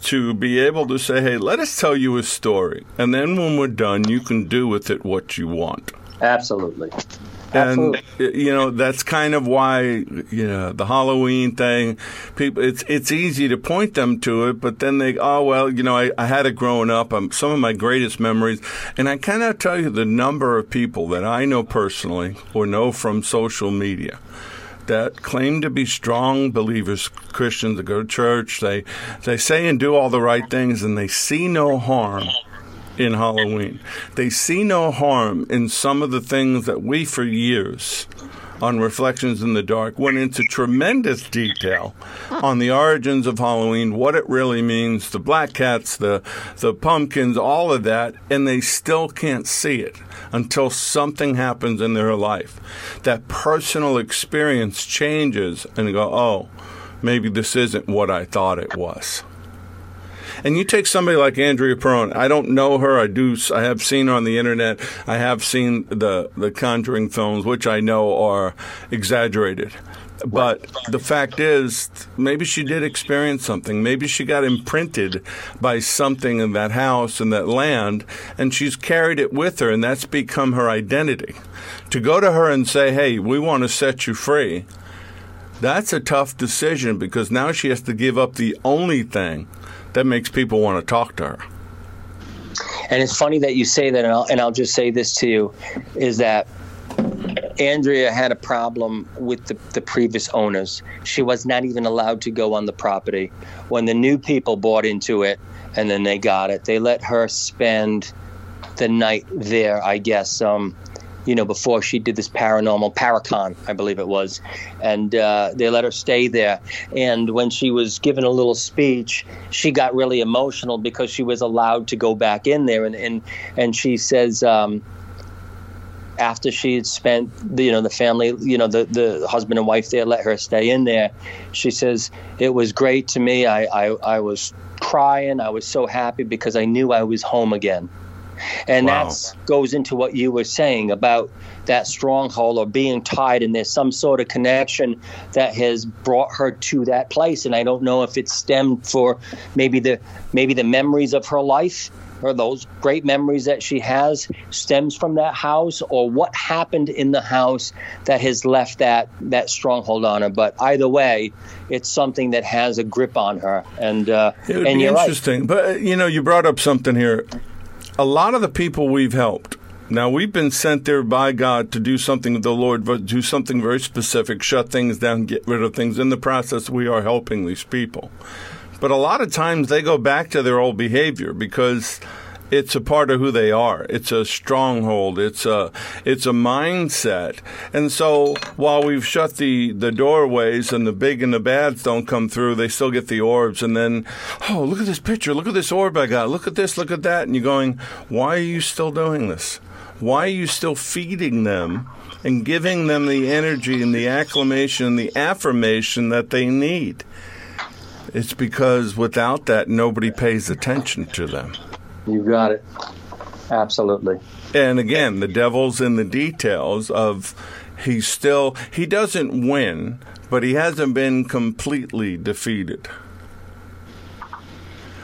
To be able to say, "Hey, let us tell you a story," and then when we're done, you can do with it what you want. Absolutely. And Absolutely. y- you know that's kind of why you know the Halloween thing. People, it's it's easy to point them to it, but then they, oh well, you know, I, I had it growing up. Um, some of my greatest memories, and I cannot tell you the number of people that I know personally or know from social media that claim to be strong believers, Christians that go to church. They they say and do all the right things, and they see no harm in Halloween. They see no harm in some of the things that we for years on Reflections in the Dark, went into tremendous detail on the origins of Halloween, what it really means, the black cats, the the pumpkins, all of that, and they still can't see it until something happens in their life. That personal experience changes and go, "Oh, maybe this isn't what I thought it was." And you take somebody like Andrea Perron. I don't know her. I do. I have seen her on the internet. I have seen the the Conjuring films, which I know are exaggerated. But the fact is, maybe she did experience something. Maybe she got imprinted by something in that house and that land, and she's carried it with her, and that's become her identity. To go to her and say, hey, we want to set you free, that's a tough decision because now she has to give up the only thing that makes people want to talk to her. And it's funny that you say that, and I'll, and I'll just say this to you, is that Andrea had a problem with the, the previous owners. She was not even allowed to go on the property. When the new people bought into it and then they got it, they let her spend the night there, I guess, um, you know, before she did this paranormal Paracon, I believe it was. And uh, they let her stay there. And when she was given a little speech, she got really emotional because she was allowed to go back in there. And, and, and she says, um, after she had spent the, you know the family you know the the husband and wife there let her stay in there she says it was great to me i i, I was crying i was so happy because i knew i was home again and Wow. that goes into what you were saying about that stronghold or being tied and there's some sort of connection that has brought her to that place and i don't know if it stemmed for maybe the maybe the memories of her life or those great memories that she has stems from that house or what happened in the house that has left that that stronghold on her but either way it's something that has a grip on her and uh It would and be you're right interesting. But, uh, you know, you brought up something here. A lot of the people we've helped, now we've been sent there by God to do something with the Lord, but do something very specific, shut things down, get rid of things. In the process, we are helping these people. But a lot of times they go back to their old behavior because it's a part of who they are. It's a stronghold. It's a it's a mindset. And so while we've shut the the doorways and the big and the bads don't come through, they still get the orbs. And then, oh, look at this picture. Look at this orb I got. Look at this. Look at that. And you're going, why are you still doing this? Why are you still feeding them and giving them the energy and the acclamation and the affirmation that they need? It's because without that, nobody pays attention to them. You got it absolutely And again, the devil's in the details of he's still, he doesn't win, but he hasn't been completely defeated.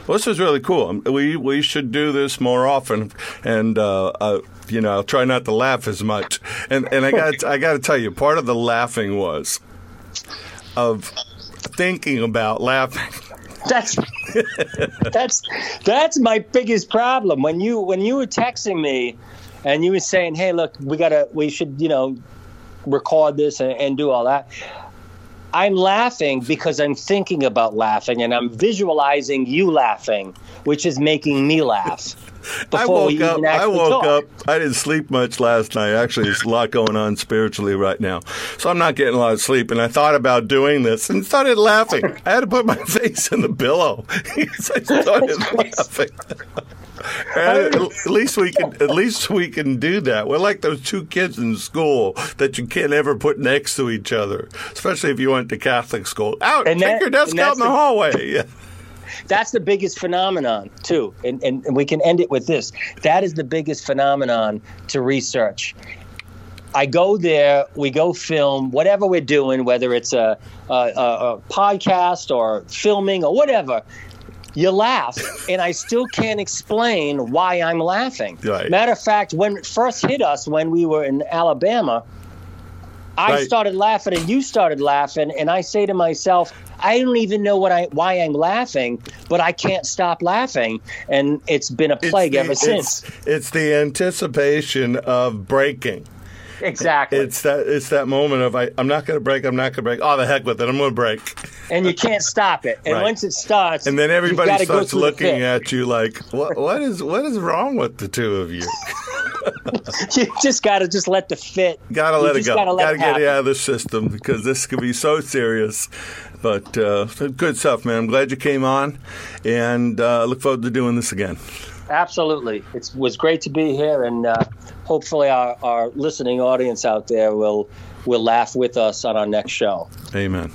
Well, this was really cool. Um, We we should do this more often, and uh, uh, you know, I'll try not to laugh as much. And and I got I got to tell you, part of the laughing was of thinking about laughing. That's that's that's my biggest problem. When you when you were texting me, and you were saying, "Hey, look, we gotta, we should, you know, record this and, and do all that." I'm laughing because I'm thinking about laughing, and I'm visualizing you laughing, which is making me laugh. I woke up. I woke talk. up. I didn't sleep much last night. Actually, there's a lot going on spiritually right now, so I'm not getting a lot of sleep. And I thought about doing this and started laughing. I had to put my face in the pillow. I started laughing. And at least we can. At least we can do that. We're like those two kids in school that you can't ever put next to each other, especially if you went to Catholic school. Out, And take that- your desk out in the the- hallway. That's the biggest phenomenon, too. And, and, and we can end it with this. That is the biggest phenomenon to research. I go there, we go film, whatever we're doing, whether it's a, a, a, a podcast or filming or whatever. You laugh, and I still can't explain why I'm laughing. Right. Matter of fact, when it first hit us when we were in Alabama, I Right. started laughing and you started laughing, and I say to myself, I don't even know what I why I'm laughing, but I can't stop laughing, and it's been a plague the- ever since. It's, it's the anticipation of breaking. Exactly, It's that it's that moment of I, I'm not going to break. I'm not going to break. Oh, the heck with it. I'm going to break. and you can't stop it. And Right. once it starts, And then everybody starts looking at you like, what what is what is wrong with the two of you? you just got to just let the fit. Gotta let it go. Gotta it get it out of the system because this could be so serious. But uh, good stuff, man. I'm glad you came on, and uh, look forward to doing this again. Absolutely, it was great to be here, and uh, hopefully our, our listening audience out there will will laugh with us on our next show. Amen.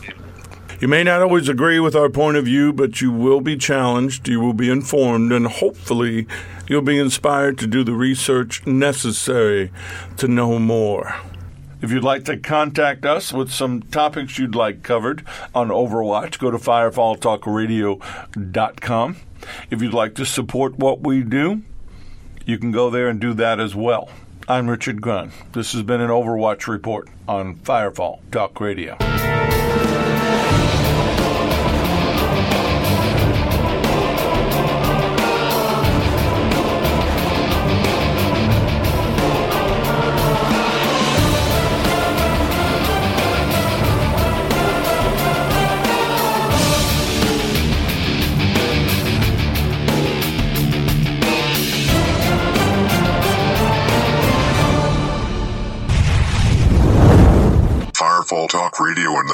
You may not always agree with our point of view, but you will be challenged, you will be informed, and hopefully you'll be inspired to do the research necessary to know more. If you'd like to contact us with some topics you'd like covered on Overwatch, go to firefalltalkradio.com. If you'd like to support what we do, you can go there and do that as well. I'm Richard Grund. This has been an Overwatch report on Firefall Talk Radio.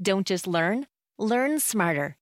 Don't just learn, learn smarter.